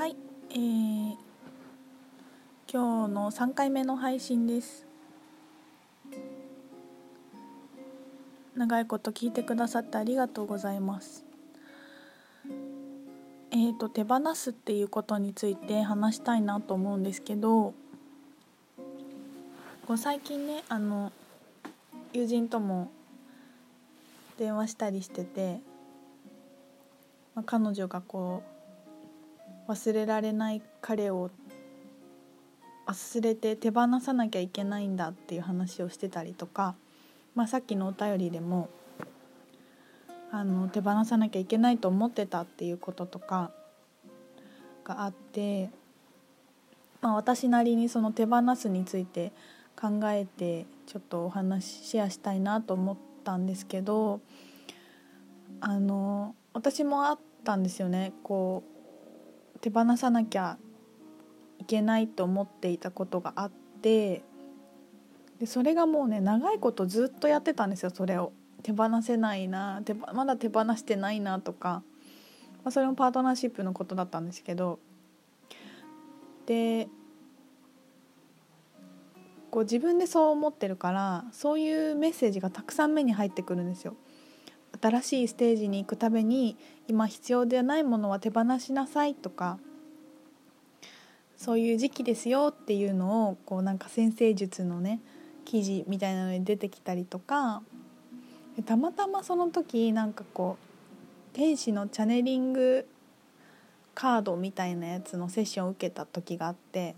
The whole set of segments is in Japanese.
はい、えー、今日の3回目の配信です。長いこと聞いてくださってありがとうございます。えーと手放すっていうことについて話したいなと思うんですけどこう最近ねあの友人とも電話したりしてて、まあ、彼女がこう忘れられない彼を忘れて手放さなきゃいけないんだっていう話をしてたりとか、まあ、さっきのお便りでもあの手放さなきゃいけないと思ってたっていうこととかがあって、まあ、私なりにその手放すについて考えてちょっとお話シェアしたいなと思ったんですけどあの私もあったんですよね。こう手放さなきゃいけないと思っていたことがあってでそれがもうね長いことずっとやってたんですよそれを。手放せないな手まだ手放してないなとか、まあ、それもパートナーシップのことだったんですけど。でこう自分でそう思ってるからそういうメッセージがたくさん目に入ってくるんですよ。新しいステージに行くために今必要ではないものは手放しなさいとかそういう時期ですよっていうのをこうなんか先生術のね記事みたいなのに出てきたりとかたまたまその時なんかこう天使のチャネリングカードみたいなやつのセッションを受けた時があって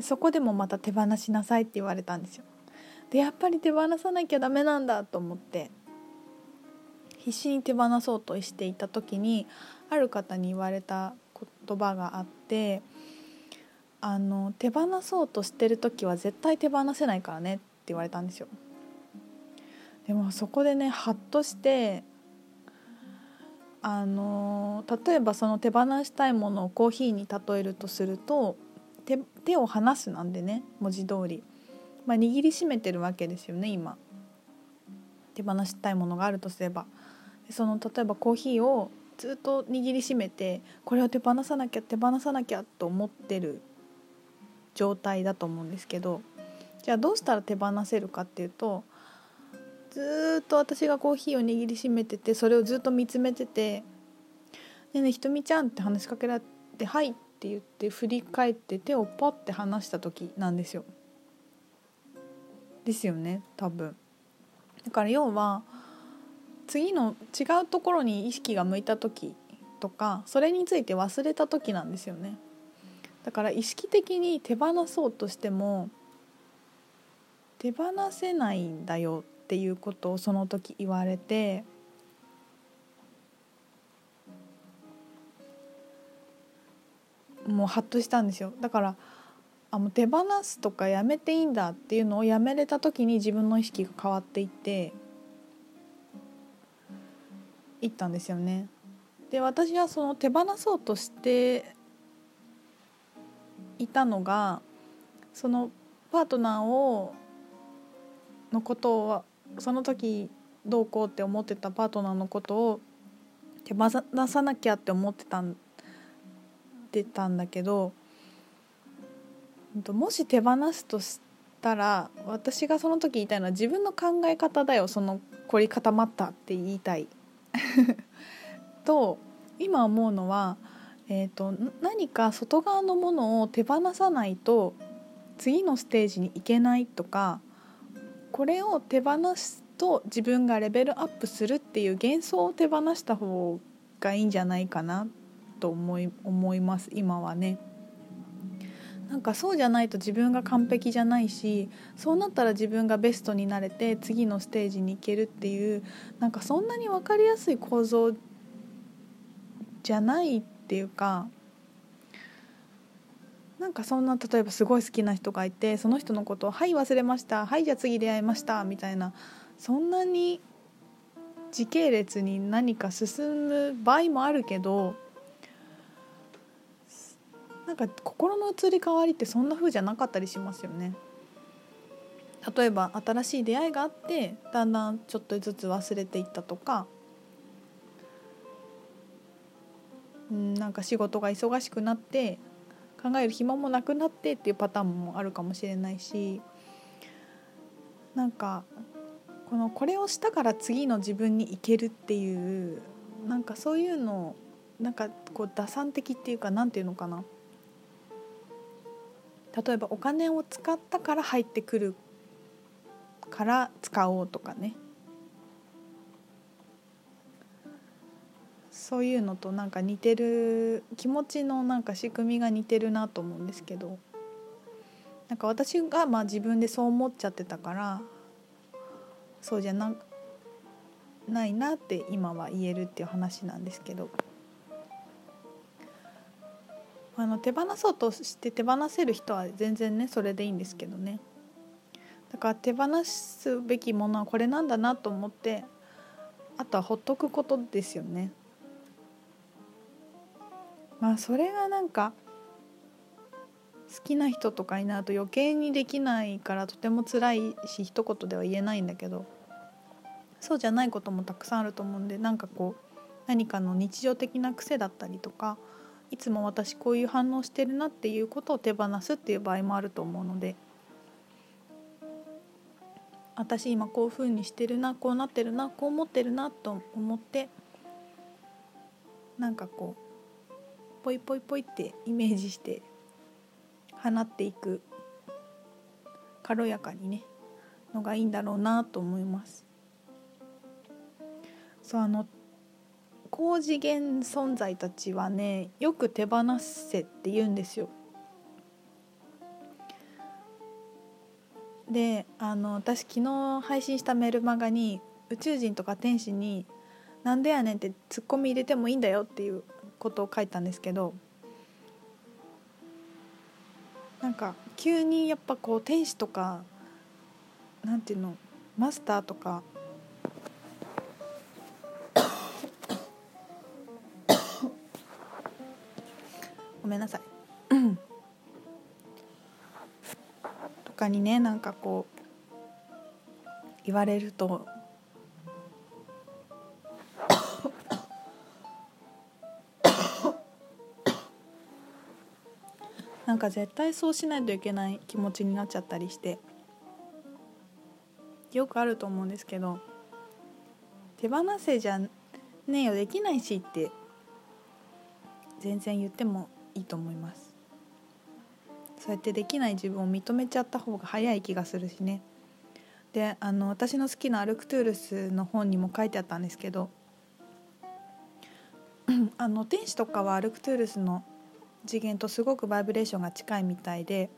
そこでもまた手放しなさいって言われたんですよ。でやっぱり手放さなきゃダメなんだと思って必死に手放そうとしていた時にある方に言われた言葉があってあの手放そうとしてる時は絶対手放せないからねって言われたんですよ。でもそこでねハッとしてあの例えばその手放したいものをコーヒーに例えるとすると手手を離すなんでね文字通り、まあ、握りしめてるわけですよね今。手放したいものがあるとすれば。その例えばコーヒーをずっと握りしめてこれを手放さなきゃ手放さなきゃと思ってる状態だと思うんですけどじゃあどうしたら手放せるかっていうとずっと私がコーヒーを握りしめててそれをずっと見つめてて「ねえねえひとみちゃん」って話しかけられて「はい」って言って振り返って手をポッて離した時なんですよ。ですよね多分。だから要は次の違うところに意識が向いた時とかそれについて忘れた時なんですよね。だから意識的に手放そうとしても手放せないんだよっていうことをその時言われてもうハッとしたんですよだからあもう手放すとかやめていいんだっていうのをやめれた時に自分の意識が変わっていっていったんですよね。で私はその手放そうとしていたのがそのパートナーをのことをその時どうこうって思ってたパートナーのことを手放さなきゃって思ってたんでたんだけどもし手放すとしたら私がその時言いたいのは自分の考え方だよその凝り固まったって言いたい。と今思うのは、えーと、何か外側のものを手放さないと次のステージに行けないとかこれを手放すと自分がレベルアップするっていう幻想を手放した方がいいんじゃないかなと思い思います今はね。なんかそうじゃないと自分が完璧じゃないしそうなったら自分がベストになれて次のステージに行けるっていうなんかそんなに分かりやすい構造じゃないっていうかなんかそんな例えばすごい好きな人がいてその人のことを「はい忘れましたはいじゃあ次出会いました」みたいなそんなに時系列に何か進む場合もあるけどなんか心の移り変わりってそんな風じゃなかったりしますよね。例えば新しい出会いがあってだんだんちょっとずつ忘れていったとか。うんなんか仕事が忙しくなって考える暇もなくなってっていうパターンもあるかもしれないし。なんかこのこれをしたから次の自分に行けるっていうなんかそういうのなんかこう打算的っていうかなんていうのかな。例えばお金を使ったから入ってくるから使おうとかね。そういうのとなんか似てる気持ちのなんか仕組みが似てるなと思うんですけど。なんか私がまあ自分でそう思っちゃってたからそうじゃなないなって今は言えるっていう話なんですけど。あの手放そうとして手放せる人は全然ねそれでいいんですけどねだから手放すべきものはこれなんだなと思ってあとはほっとくことですよね。まあそれがなんか好きな人とかになると余計にできないからとても辛いし一言では言えないんだけどそうじゃないこともたくさんあると思うんでなんかこう何かの日常的な癖だったりとかいつも私こういう反応してるなっていうことを手放すっていう場合もあると思うので私今こういうふうにしてるなこうなってるなこう思ってるなと思ってなんかこうポイポイポイってイメージして放っていく軽やかにねのがいいんだろうなと思います。そうあの高次元存在たちはねよく手放せって言うんですよ。であの私昨日配信したメルマガに宇宙人とか天使に「なんでやねん」ってツッコミ入れてもいいんだよっていうことを書いたんですけどなんか急にやっぱこう天使とかなんていうのマスターとかごめんなさい。とかにねなんかこう言われるとなんか絶対そうしないといけない気持ちになっちゃったりしてよくあると思うんですけど手放せじゃねえよできないしって全然言ってもいいと思います。そうやってできない自分を認めちゃった方が早い気がするしね。であの私の好きなアルクトゥールスの本にも書いてあったんですけど あの天使とかはアルクトゥールスの次元とすごくバイブレーションが近いみたいで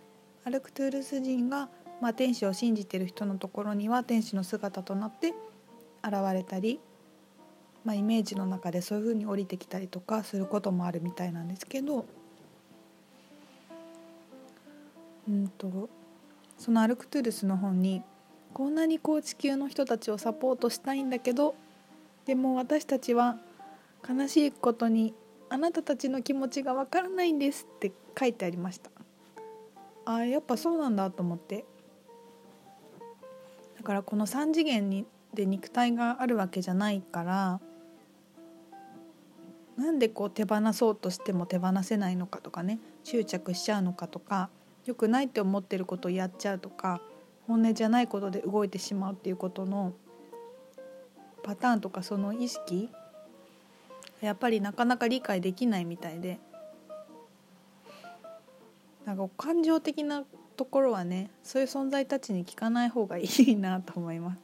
アルクトゥールス人が、まあ、天使を信じてる人のところには天使の姿となって現れたり、まあ、イメージの中でそういう風に降りてきたりとかすることもあるみたいなんですけど、うんとそのアルクトゥルスの本にこんなにこう地球の人たちをサポートしたいんだけどでも私たちは悲しいことにあなたたちの気持ちがわからないんですって書いてありました。あやっぱそうなんだと思って。だからこの3次元にで肉体があるわけじゃないからなんでこう手放そうとしても手放せないのかとかね執着しちゃうのかとか良くないって思ってることをやっちゃうとか本音じゃないことで動いてしまうっていうことのパターンとかその意識やっぱりなかなか理解できないみたいでなんか感情的なところはねそういう存在たちに聞かない方がいいなと思います。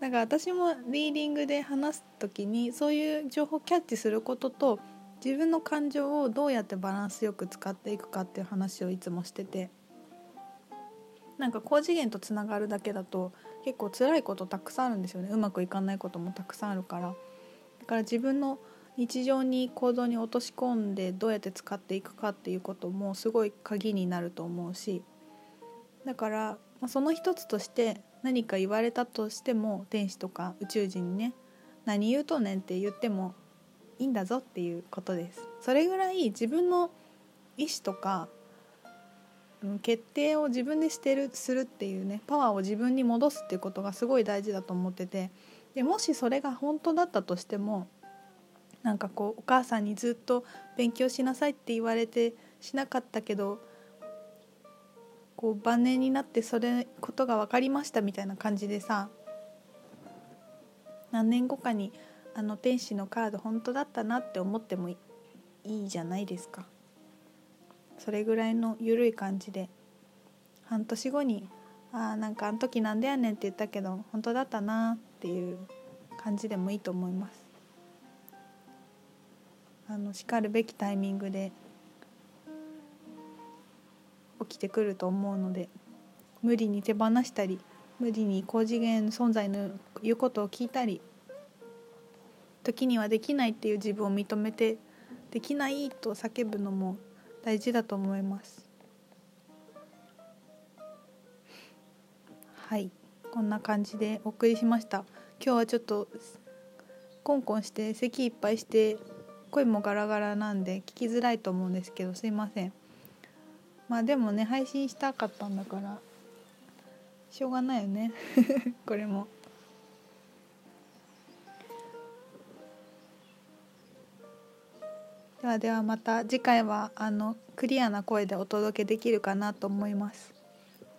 だから私もリーディングで話す時にそういう情報をキャッチすることと自分の感情をどうやってバランスよく使っていくかっていう話をいつもしてて。なんか高次元とつながるだけだと結構辛いことたくさんあるんですよね。うまくいかないこともたくさんあるから。だから自分の日常に行動に落とし込んでどうやって使っていくかっていうこともすごい鍵になると思うし。だから、その一つとして何か言われたとしても天使とか宇宙人にね何言うとねんって言ってもいいんだぞっていうことです。それぐらい自分の意思とか決定を自分でしてるするっていうねパワーを自分に戻すっていうことがすごい大事だと思っててでもしそれが本当だったとしてもなんかこうお母さんにずっと勉強しなさいって言われてしなかったけどこう晩年になってそれことが分かりましたみたいな感じでさ何年後かにあの天使のカード本当だったなって思ってもいいじゃないですか。それぐらいの緩い感じで。半年後に「ああなんかあの時なんでやねん」って言ったけど本当だったなっていう感じでもいいと思います。あのしかるべきタイミングで起きてくると思うので無理に手放したり無理に高次元存在の言うことを聞いたり時にはできないっていう自分を認めてできないと叫ぶのも大事だと思います。はい。こんな感じでお送りしました。今日はちょっとコンコンして咳いっぱいして声もガラガラなんで聞きづらいと思うんですけどすいません。まあでもね配信したかったんだからしょうがないよね。これも。ではではまた次回はあのクリアな声でお届けできるかなと思います。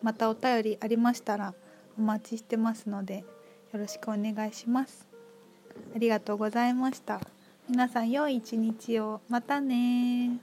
またお便りありましたらお待ちしてますのでよろしくお願いします。ありがとうございました。皆さん良い一日を。またね